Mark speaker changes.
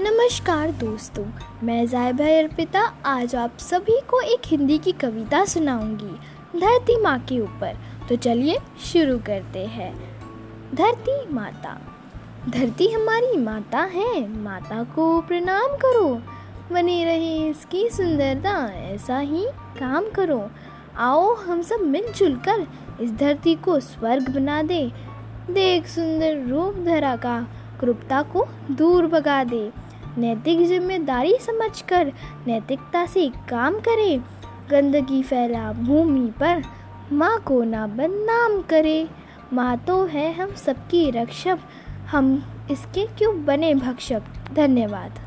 Speaker 1: नमस्कार दोस्तों, मैं जायबा अर्पिता। आज आप सभी को एक हिंदी की कविता सुनाऊँगी, धरती माँ के ऊपर। तो चलिए शुरू करते हैं। धरती माता, धरती हमारी माता है। माता को प्रणाम करो। बनी रहे इसकी सुंदरता, ऐसा ही काम करो। आओ हम सब मिलजुल कर इस धरती को स्वर्ग बना दे। देख सुंदर रूप धरा का, क्रूपता को दूर भगा दे। नैतिक ज़िम्मेदारी समझकर, नैतिकता से काम करे। गंदगी फैला भूमि पर, माँ को ना बदनाम करे। माँ तो है हम सबकी रक्षक, हम इसके क्यों बने भक्षक? धन्यवाद।